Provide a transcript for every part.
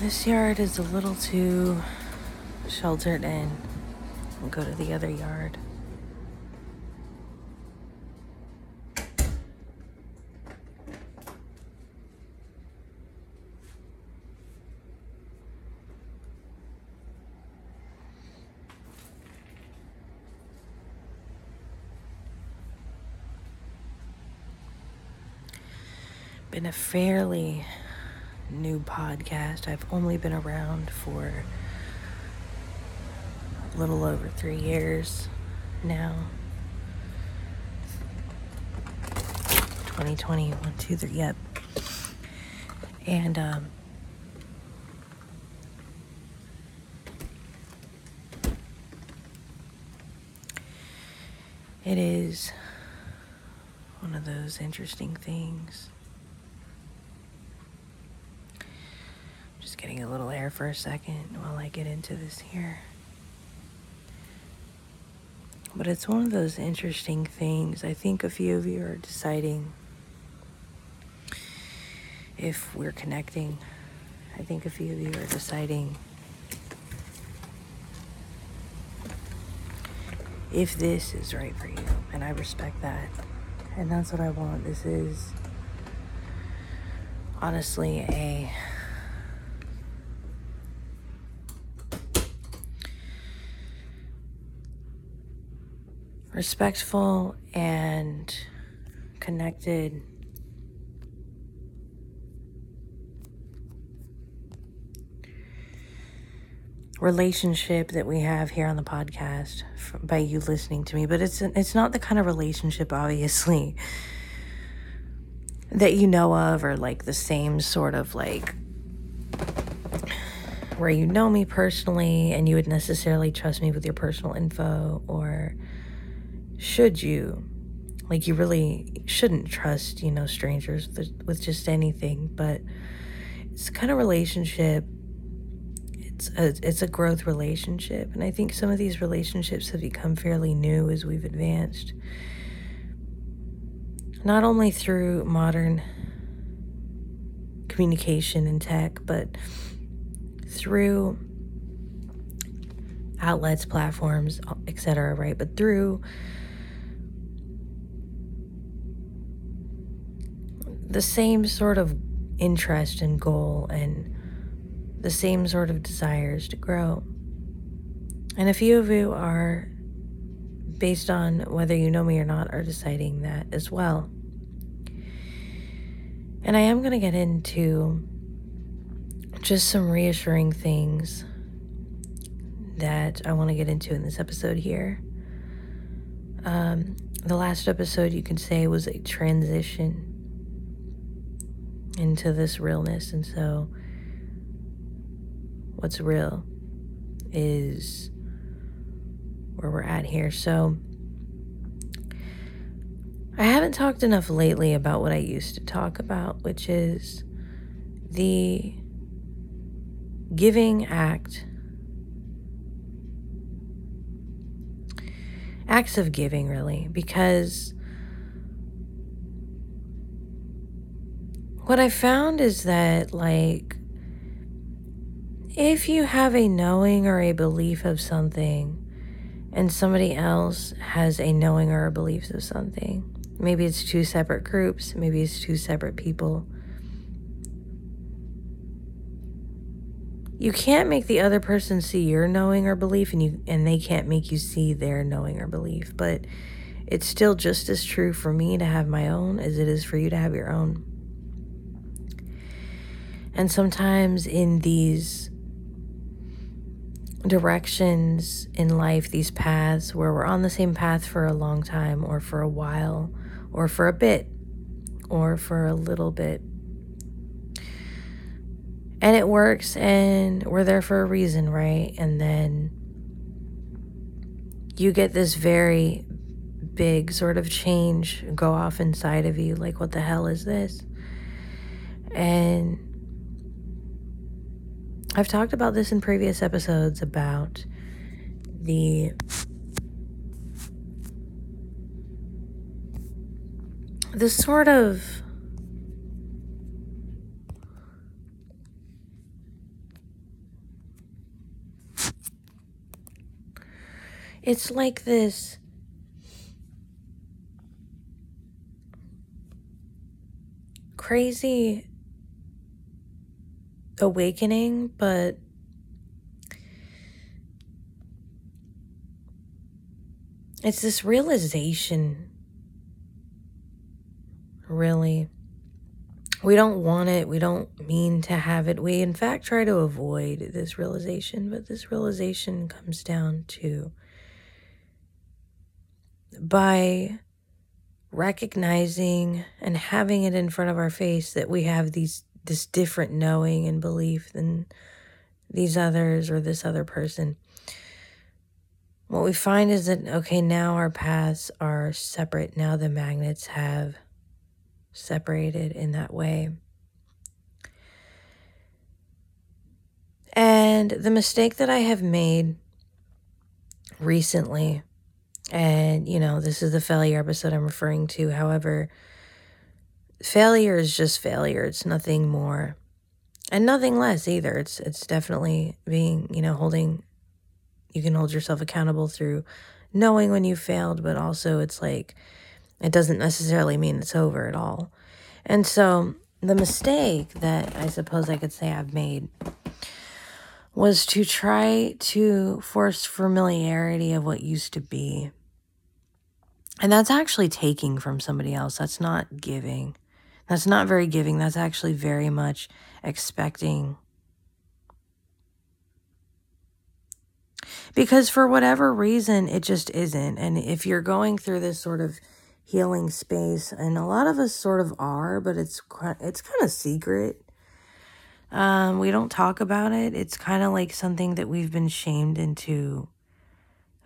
This yard is a little too sheltered in. We'll go to the other yard. Been a fairly new podcast. I've only been around for a little over three years now. 2020, one, two, three, yep. And, um, it is one of those interesting things. Just getting a little air for a second while I get into this here. But it's one of those interesting things. I think a few of you are deciding if we're connecting. I think a few of you are deciding if this is right for you. And I respect that. And that's what I want. This is honestly a respectful and connected. Relationship that we have here on the podcast by you listening to me but it's it's not the kind of relationship obviously that you know of or like the same sort of like where you know me personally and you would necessarily trust me with your personal info or should you? Like you really shouldn't trust you know strangers with, with just anything but it's kind of relationship it's a, it's a growth relationship and i think some of these relationships have become fairly new as we've advanced. Not only through modern communication and tech but through outlets platforms etc right? But through the same sort of interest and goal and the same sort of desires to grow. And a few of you are, based on whether you know me or not, are deciding that as well. And I am going to get into just some reassuring things that I want to get into in this episode here. Um, the last episode, you could say, was a transition into this realness. And so, what's real is where we're at here. So, I haven't talked enough lately about what I used to talk about, which is the giving act. Acts of giving, really, because what I found is that, like, if you have a knowing or a belief of something, and somebody else has a knowing or a belief of something, maybe it's two separate groups, maybe it's two separate people. You can't make the other person see your knowing or belief, and you and they can't make you see their knowing or belief. But it's still just as true for me to have my own as it is for you to have your own. And sometimes in these directions in life, these paths where we're on the same path for a long time, or for a while, or for a bit, or for a little bit. And it works, and we're there for a reason, right? And then you get this very big sort of change go off inside of you like, what the hell is this? And I've talked about this in previous episodes about the the sort of it's like this crazy awakening, but it's this realization, really. We don't want it. We don't mean to have it. We, in fact, try to avoid this realization, but this realization comes down to by recognizing and having it in front of our face that we have these this different knowing and belief than these others or this other person what we find is that okay now our paths are separate now the magnets have separated in that way and the mistake that i have made recently and, you know, this is the failure episode I'm referring to. However, failure is just failure. It's nothing more and nothing less either. It's it's definitely being, you know, holding you can hold yourself accountable through knowing when you failed, but also it's like it doesn't necessarily mean it's over at all. And so the mistake that I suppose I could say I've made was to try to force familiarity of what used to be and that's actually taking from somebody else. That's not giving. That's not very giving. That's actually very much expecting. Because for whatever reason, it just isn't. And if you're going through this sort of healing space, and a lot of us sort of are, but it's it's kind of secret. Um, we don't talk about it. It's kind of like something that we've been shamed into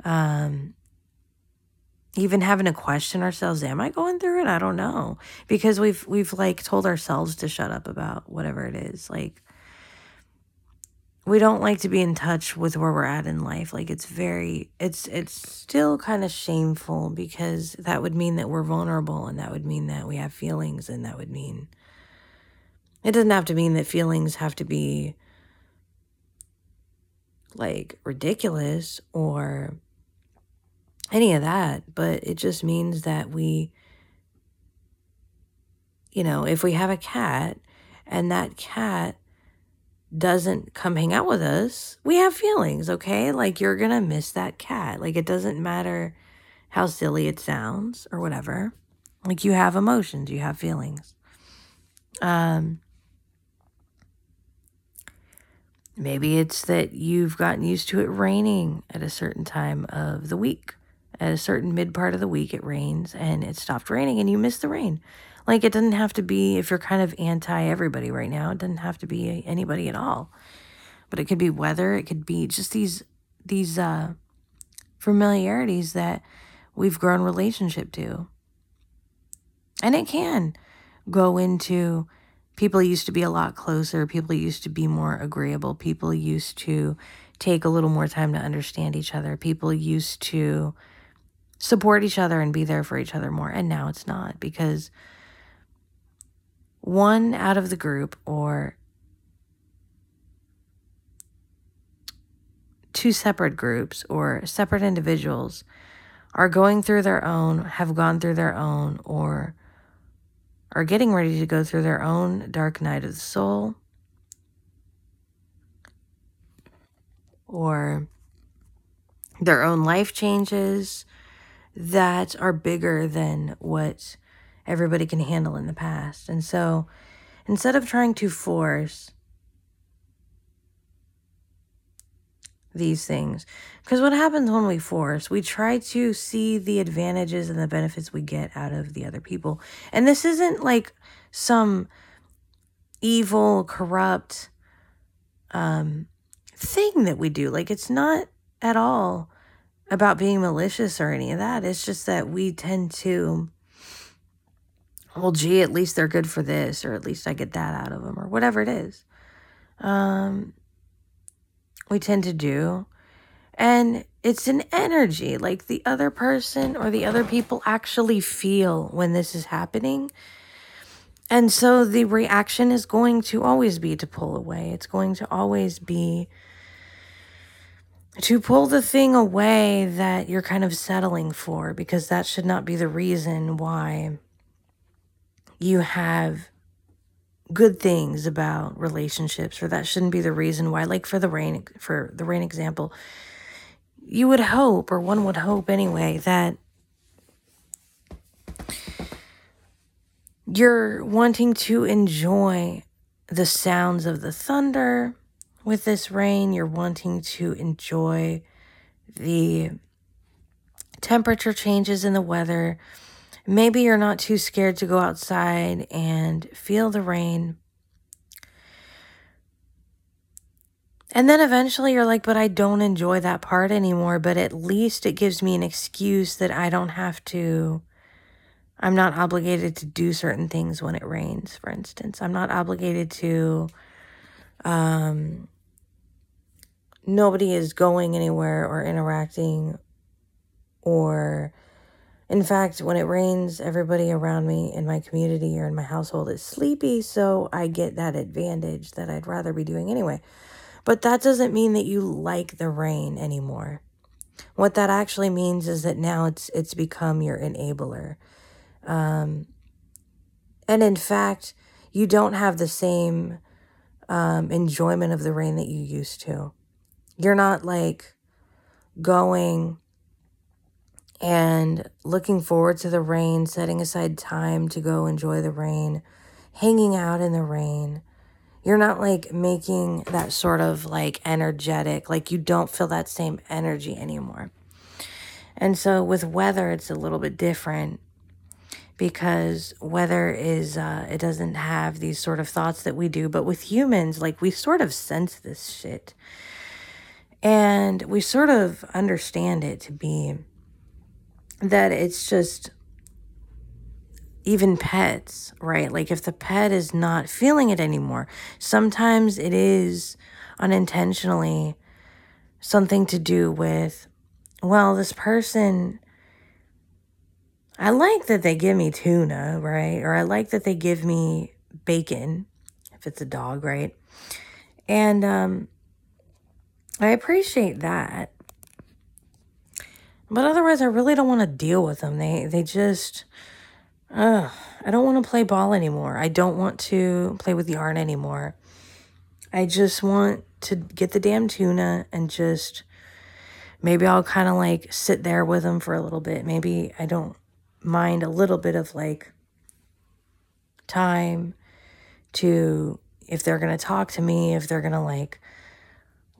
um, even having to question ourselves am i going through it? I don't know. Because we've we've like told ourselves to shut up about whatever it is like we don't like to be in touch with where we're at in life. Like it's very it's it's still kind of shameful because that would mean that we're vulnerable and that would mean that we have feelings and that would mean it doesn't have to mean that feelings have to be like ridiculous or any of that, but it just means that we, you know, if we have a cat and that cat doesn't come hang out with us, we have feelings, okay? Like you're gonna miss that cat. Like it doesn't matter how silly it sounds or whatever. Like you have emotions, you have feelings. Um, maybe it's that you've gotten used to it raining at a certain time of the week at a certain mid part of the week it rains and it stopped raining and you miss the rain. Like it doesn't have to be if you're kind of anti everybody right now, it doesn't have to be anybody at all. But it could be weather, it could be just these these uh familiarities that we've grown relationship to. And it can go into people used to be a lot closer, people used to be more agreeable, people used to take a little more time to understand each other, people used to support each other and be there for each other more. And now it's not because one out of the group or two separate groups or separate individuals are going through their own, have gone through their own, or are getting ready to go through their own dark night of the soul, or their own life changes, that are bigger than what everybody can handle in the past. And so instead of trying to force these things, because what happens when we force, we try to see the advantages and the benefits we get out of the other people. And this isn't like some evil, corrupt um, thing that we do. Like, it's not at all about being malicious or any of that. It's just that we tend to, well, gee, at least they're good for this, or at least I get that out of them, or whatever it is. Um, we tend to do. And it's an energy, like the other person or the other people actually feel when this is happening. And so the reaction is going to always be to pull away. It's going to always be to pull the thing away that you're kind of settling for, because that should not be the reason why you have good things about relationships or that shouldn't be the reason why like for the rain for the rain example you would hope or one would hope anyway that you're wanting to enjoy the sounds of the thunder with this rain you're wanting to enjoy the temperature changes in the weather Maybe you're not too scared to go outside and feel the rain. And then eventually you're like, but I don't enjoy that part anymore. But at least it gives me an excuse that I don't have to, I'm not obligated to do certain things when it rains, for instance. I'm not obligated to, um, nobody is going anywhere or interacting or in fact, when it rains, everybody around me in my community or in my household is sleepy, so I get that advantage that I'd rather be doing anyway. But that doesn't mean that you like the rain anymore. What that actually means is that now it's it's become your enabler. Um, and in fact, you don't have the same um, enjoyment of the rain that you used to. You're not like going and looking forward to the rain, setting aside time to go enjoy the rain, hanging out in the rain. You're not like making that sort of like energetic, like you don't feel that same energy anymore. And so with weather, it's a little bit different because weather is, uh, it doesn't have these sort of thoughts that we do. But with humans, like we sort of sense this shit and we sort of understand it to be that it's just even pets, right? Like if the pet is not feeling it anymore, sometimes it is unintentionally something to do with, well, this person, I like that they give me tuna, right? Or I like that they give me bacon, if it's a dog, right? And um, I appreciate that. But otherwise, I really don't want to deal with them. They they just, uh, I don't want to play ball anymore. I don't want to play with yarn anymore. I just want to get the damn tuna and just maybe I'll kind of like sit there with them for a little bit. Maybe I don't mind a little bit of like time to if they're going to talk to me, if they're going to like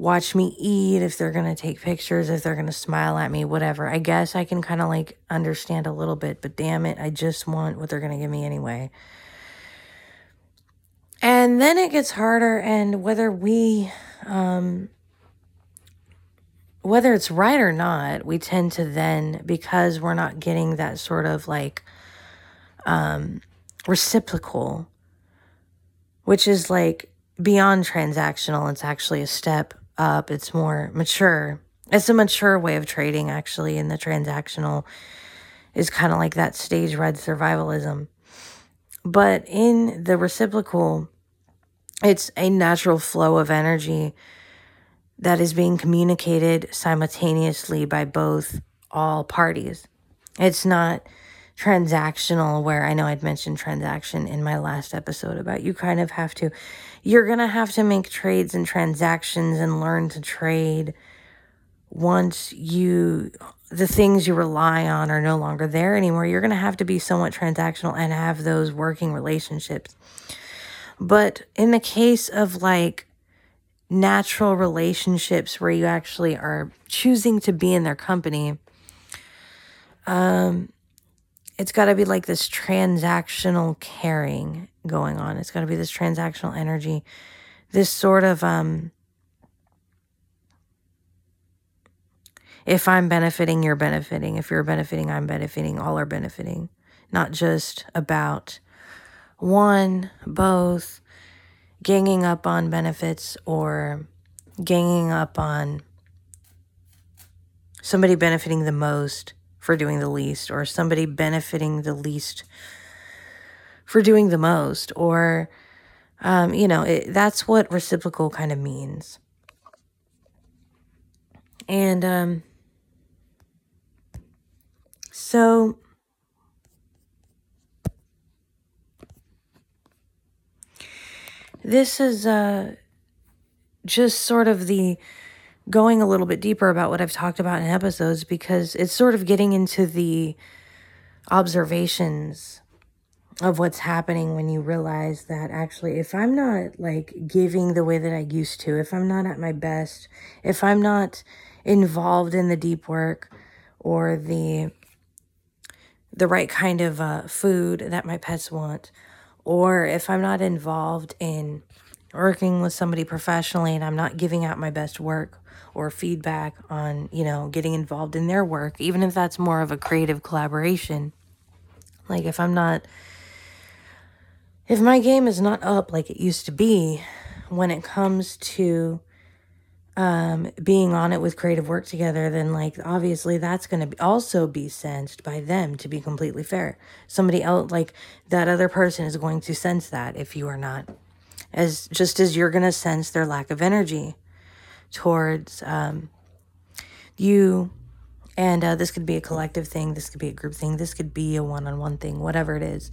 watch me eat, if they're going to take pictures, if they're going to smile at me, whatever. I guess I can kind of like understand a little bit, but damn it, I just want what they're going to give me anyway. And then it gets harder, and whether we, um, whether it's right or not, we tend to then, because we're not getting that sort of like um, reciprocal, which is like beyond transactional, it's actually a step up. It's more mature. It's a mature way of trading, actually, and the transactional is kind of like that stage red survivalism. But in the reciprocal, it's a natural flow of energy that is being communicated simultaneously by both all parties. It's not transactional where I know I'd mentioned transaction in my last episode about you kind of have to you're going to have to make trades and transactions and learn to trade once you the things you rely on are no longer there anymore. You're going to have to be somewhat transactional and have those working relationships. But in the case of like natural relationships where you actually are choosing to be in their company, um, it's got to be like this transactional caring going on. It's got to be this transactional energy, this sort of um if I'm benefiting, you're benefiting. If you're benefiting, I'm benefiting. All are benefiting. Not just about one, both ganging up on benefits or ganging up on somebody benefiting the most for doing the least, or somebody benefiting the least for doing the most, or, um, you know, it, that's what reciprocal kind of means. And um, so this is uh, just sort of the going a little bit deeper about what I've talked about in episodes because it's sort of getting into the observations of what's happening when you realize that actually if I'm not like giving the way that I used to, if I'm not at my best, if I'm not involved in the deep work or the the right kind of uh, food that my pets want, or if I'm not involved in working with somebody professionally and I'm not giving out my best work or feedback on, you know, getting involved in their work, even if that's more of a creative collaboration. Like if I'm not if my game is not up like it used to be when it comes to um, being on it with creative work together, then like obviously that's going to also be sensed by them to be completely fair. Somebody else, like that other person, is going to sense that if you are not, as just as you're going to sense their lack of energy towards um, you. And uh, this could be a collective thing, this could be a group thing, this could be a one on one thing, whatever it is.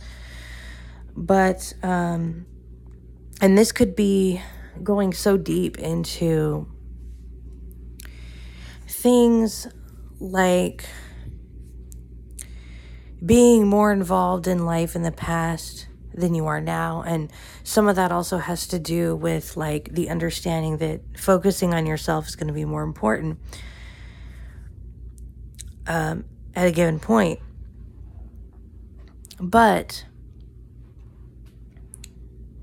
But, um, and this could be going so deep into things like being more involved in life in the past than you are now. And some of that also has to do with like the understanding that focusing on yourself is going to be more important um, at a given point. But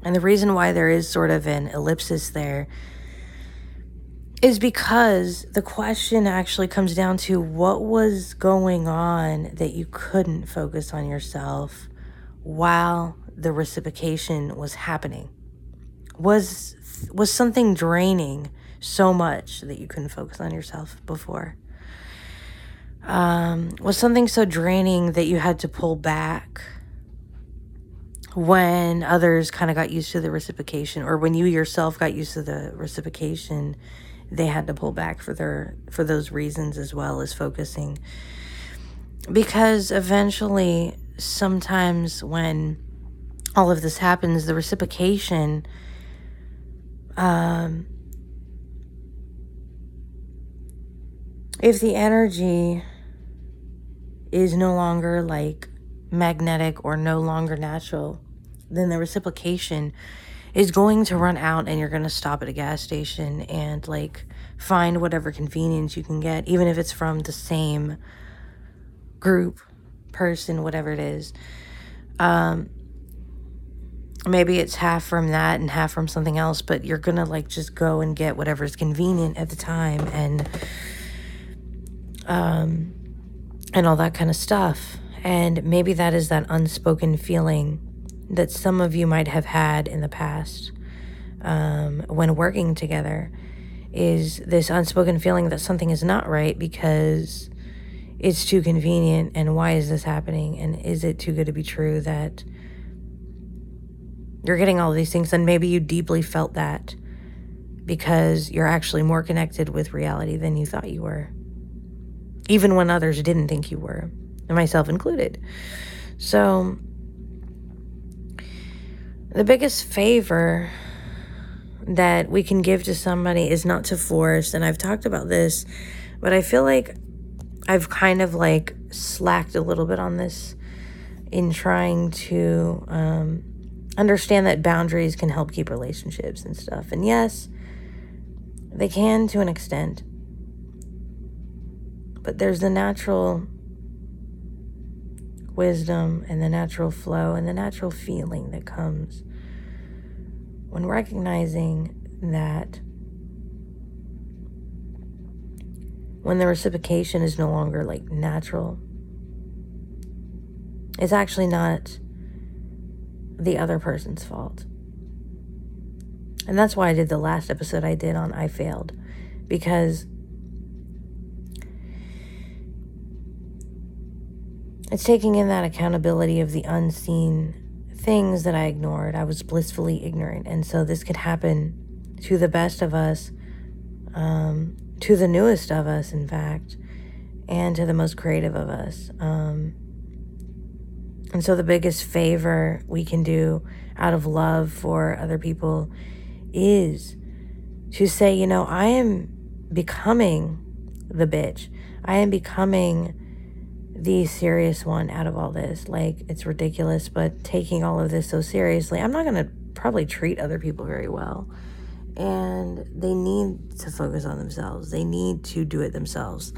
and the reason why there is sort of an ellipsis there is because the question actually comes down to what was going on that you couldn't focus on yourself while the reciprocation was happening. Was was something draining so much that you couldn't focus on yourself before? Um, was something so draining that you had to pull back when others kind of got used to the reciprocation or when you yourself got used to the reciprocation they had to pull back for their for those reasons as well as focusing because eventually sometimes when all of this happens the reciprocation um if the energy is no longer like magnetic or no longer natural then the reciprocation is going to run out and you're going to stop at a gas station and like find whatever convenience you can get even if it's from the same group person whatever it is. Um maybe it's half from that and half from something else but you're to like just go and get whatever's convenient at the time and um and all that kind of stuff. And maybe that is that unspoken feeling that some of you might have had in the past um, when working together is this unspoken feeling that something is not right because it's too convenient and why is this happening and is it too good to be true that you're getting all these things and maybe you deeply felt that because you're actually more connected with reality than you thought you were even when others didn't think you were and myself included so the biggest favor that we can give to somebody is not to force. And I've talked about this, but I feel like I've kind of like slacked a little bit on this in trying to um, understand that boundaries can help keep relationships and stuff. And yes, they can to an extent. But there's the natural wisdom and the natural flow and the natural feeling that comes when recognizing that when the reciprocation is no longer like natural, it's actually not the other person's fault. And that's why I did the last episode I did on I Failed. Because It's taking in that accountability of the unseen things that I ignored. I was blissfully ignorant. And so this could happen to the best of us um, to the newest of us, in fact, and to the most creative of us. Um, and so, the biggest favor we can do out of love for other people is to say, you know, I am becoming the bitch. I am becoming the serious one out of all this. Like, it's ridiculous, but taking all of this so seriously, I'm not going to probably treat other people very well. And they need to focus on themselves, they need to do it themselves.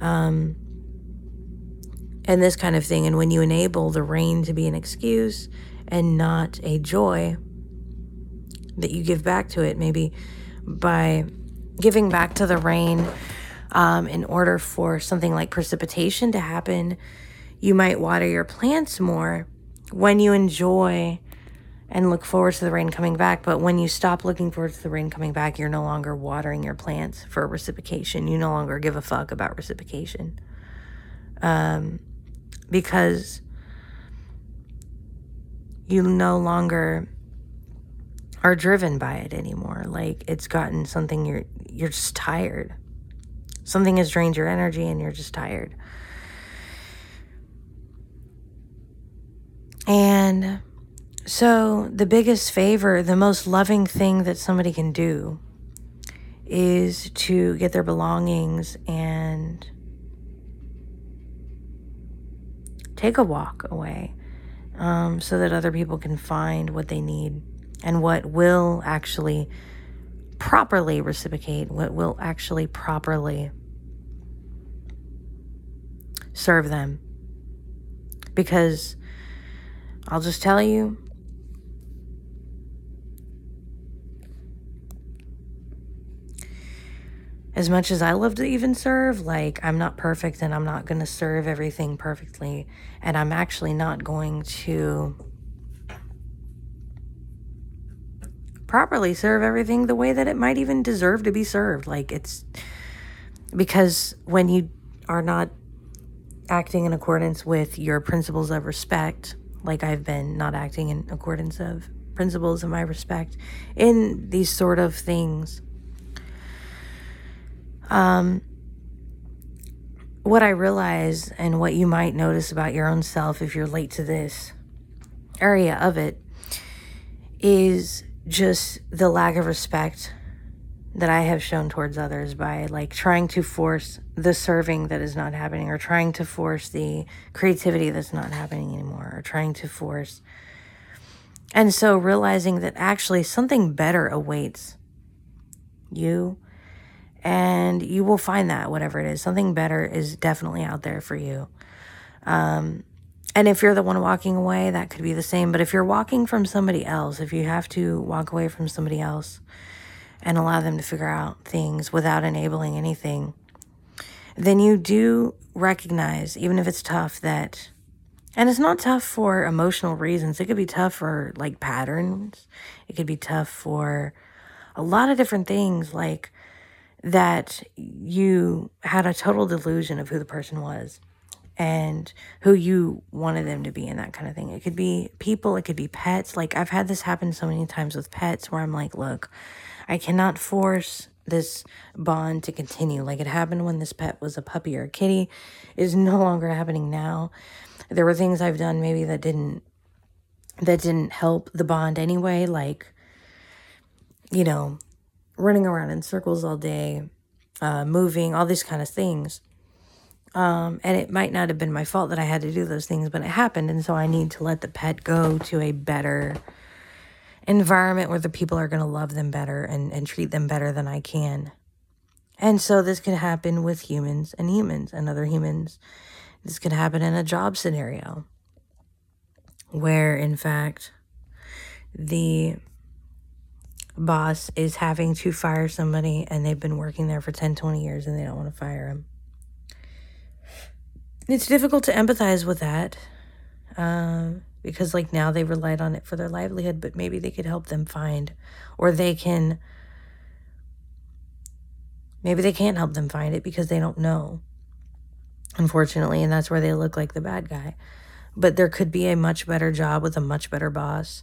Um, and this kind of thing. And when you enable the rain to be an excuse and not a joy that you give back to it, maybe by giving back to the rain um, in order for something like precipitation to happen, you might water your plants more when you enjoy and look forward to the rain coming back. But when you stop looking forward to the rain coming back, you're no longer watering your plants for reciprocation. You no longer give a fuck about reciprocation. Um, because you no longer are driven by it anymore. Like it's gotten something you're you're just tired. Something has drained your energy and you're just tired. And so the biggest favor, the most loving thing that somebody can do is to get their belongings and take a walk away um, so that other people can find what they need and what will actually properly reciprocate, what will actually properly serve them. Because I'll just tell you, as much as I love to even serve, like I'm not perfect and I'm not going to serve everything perfectly. And I'm actually not going to properly serve everything the way that it might even deserve to be served. Like it's because when you are not acting in accordance with your principles of respect, like I've been not acting in accordance of principles of my respect in these sort of things um, what I realize and what you might notice about your own self if you're late to this area of it is just the lack of respect that I have shown towards others by like trying to force the serving that is not happening or trying to force the creativity that's not happening anymore or trying to force. And so realizing that actually something better awaits you and you will find that whatever it is something better is definitely out there for you. Um, and if you're the one walking away that could be the same. But if you're walking from somebody else if you have to walk away from somebody else and allow them to figure out things without enabling anything then you do recognize even if it's tough that and it's not tough for emotional reasons. It could be tough for like patterns. It could be tough for a lot of different things like that you had a total delusion of who the person was and who you wanted them to be and that kind of thing. It could be people, it could be pets. Like I've had this happen so many times with pets where I'm like, look, I cannot force this bond to continue. Like it happened when this pet was a puppy or a kitty it is no longer happening now. There were things I've done maybe that didn't that didn't help the bond anyway, like you know, running around in circles all day, uh, moving, all these kind of things. Um, and it might not have been my fault that I had to do those things, but it happened. And so I need to let the pet go to a better environment where the people are going to love them better and, and treat them better than I can. And so this can happen with humans and humans and other humans. This can happen in a job scenario where, in fact, the boss is having to fire somebody and they've been working there for 10, 20 years and they don't want to fire him. It's difficult to empathize with that um, because, like, now they relied on it for their livelihood, but maybe they could help them find, or they can, maybe they can't help them find it because they don't know, unfortunately, and that's where they look like the bad guy. But there could be a much better job with a much better boss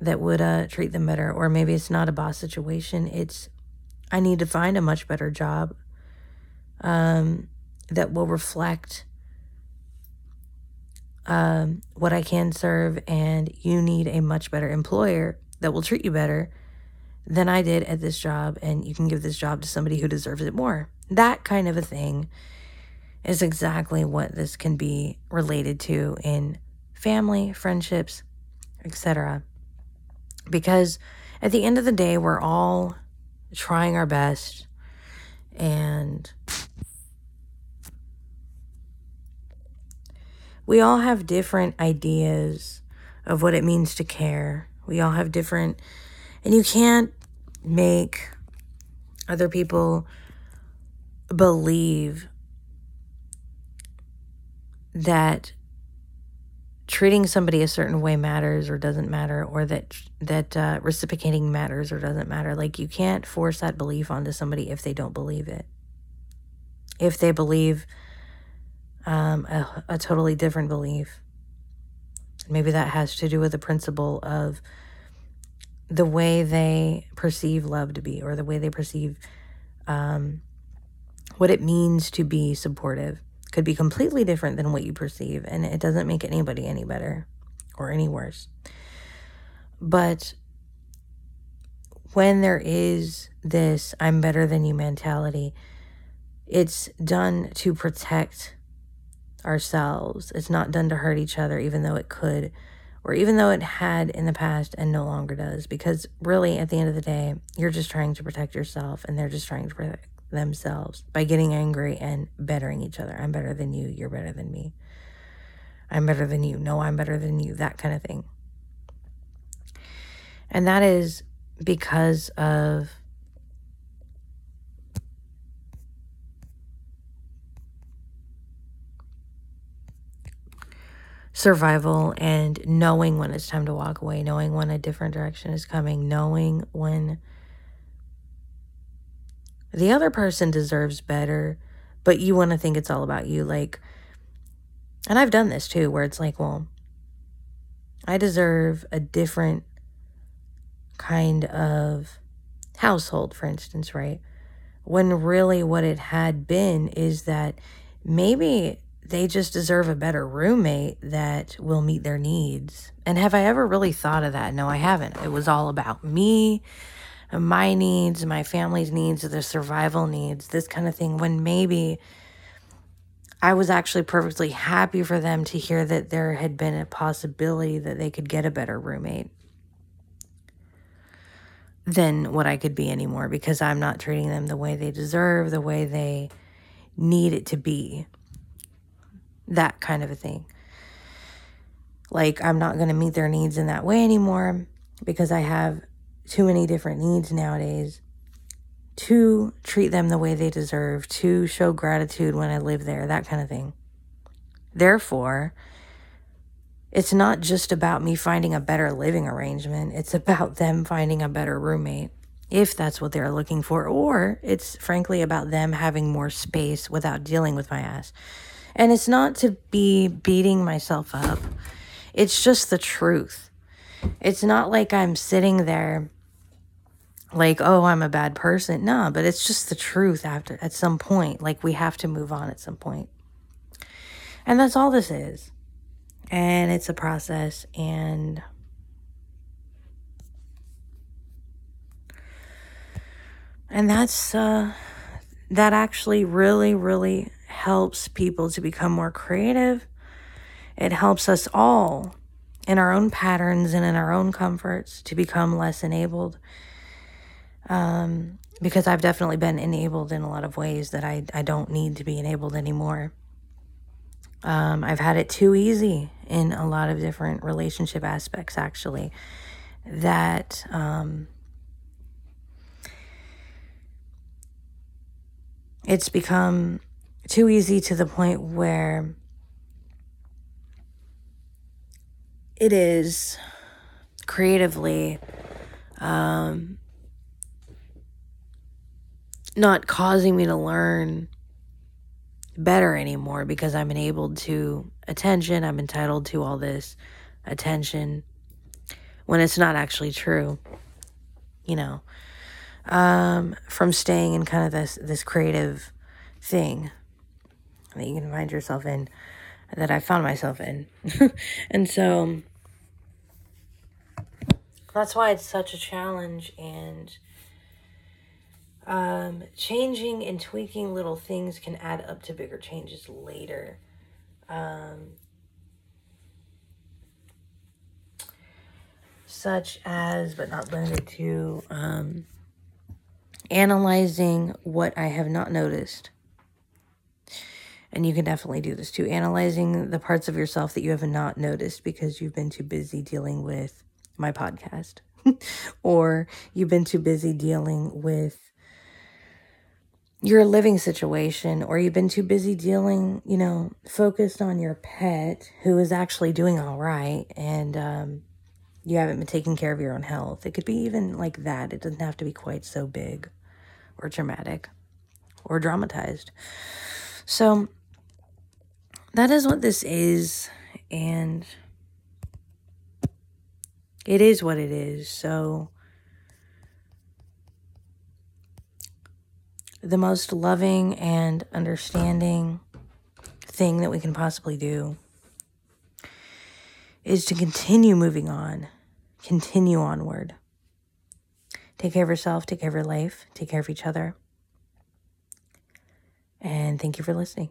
that would uh, treat them better. Or maybe it's not a boss situation, it's I need to find a much better job um, that will reflect um, what I can serve, and you need a much better employer that will treat you better than I did at this job, and you can give this job to somebody who deserves it more. That kind of a thing is exactly what this can be related to in family, friendships, etc. Because at the end of the day, we're all trying our best and we all have different ideas of what it means to care. We all have different, and you can't make other people believe that treating somebody a certain way matters or doesn't matter or that that uh, reciprocating matters or doesn't matter. Like you can't force that belief onto somebody if they don't believe it. If they believe um, a, a totally different belief. Maybe that has to do with the principle of the way they perceive love to be or the way they perceive um, what it means to be supportive could be completely different than what you perceive and it doesn't make anybody any better or any worse but when there is this i'm better than you mentality it's done to protect ourselves. It's not done to hurt each other, even though it could, or even though it had in the past and no longer does. Because really, at the end of the day, you're just trying to protect yourself and they're just trying to protect themselves by getting angry and bettering each other. I'm better than you. You're better than me. I'm better than you. No, I'm better than you. That kind of thing. And that is because of survival and knowing when it's time to walk away, knowing when a different direction is coming, knowing when the other person deserves better, but you want to think it's all about you. Like, and I've done this too, where it's like, well, I deserve a different kind of household, for instance, right? When really what it had been is that maybe they just deserve a better roommate that will meet their needs. And have I ever really thought of that? No, I haven't. It was all about me, my needs, my family's needs, the survival needs, this kind of thing. When maybe I was actually perfectly happy for them to hear that there had been a possibility that they could get a better roommate than what I could be anymore because I'm not treating them the way they deserve, the way they need it to be that kind of a thing. Like, I'm not going to meet their needs in that way anymore because I have too many different needs nowadays to treat them the way they deserve, to show gratitude when I live there, that kind of thing. Therefore, it's not just about me finding a better living arrangement, it's about them finding a better roommate if that's what they're looking for, or it's frankly about them having more space without dealing with my ass. And it's not to be beating myself up, it's just the truth. It's not like I'm sitting there like, oh, I'm a bad person. No, but it's just the truth after at some point. Like we have to move on at some point. And that's all this is. And it's a process and and that's uh that actually really really helps people to become more creative. It helps us all in our own patterns and in our own comforts to become less enabled. Um, because I've definitely been enabled in a lot of ways that I, I don't need to be enabled anymore. Um, I've had it too easy in a lot of different relationship aspects, actually, that um, it's become too easy to the point where it is creatively um, not causing me to learn better anymore because I'm enabled to attention. I'm entitled to all this attention when it's not actually true, you know. um, from staying in kind of this this creative thing that you can find yourself in that I found myself in. and so that's why it's such a challenge and um, changing and tweaking little things can add up to bigger changes later. Um, such as, but not limited to, um, analyzing what I have not noticed. And you can definitely do this too. Analyzing the parts of yourself that you have not noticed because you've been too busy dealing with my podcast, or you've been too busy dealing with your living situation, or you've been too busy dealing, you know, focused on your pet who is actually doing all right, and um, you haven't been taking care of your own health. It could be even like that. It doesn't have to be quite so big or dramatic or dramatized. So, that is what this is. And it is what it is. So, the most loving and understanding thing that we can possibly do is to continue moving on, continue onward. Take care of yourself, take care of your life, take care of each other. And thank you for listening.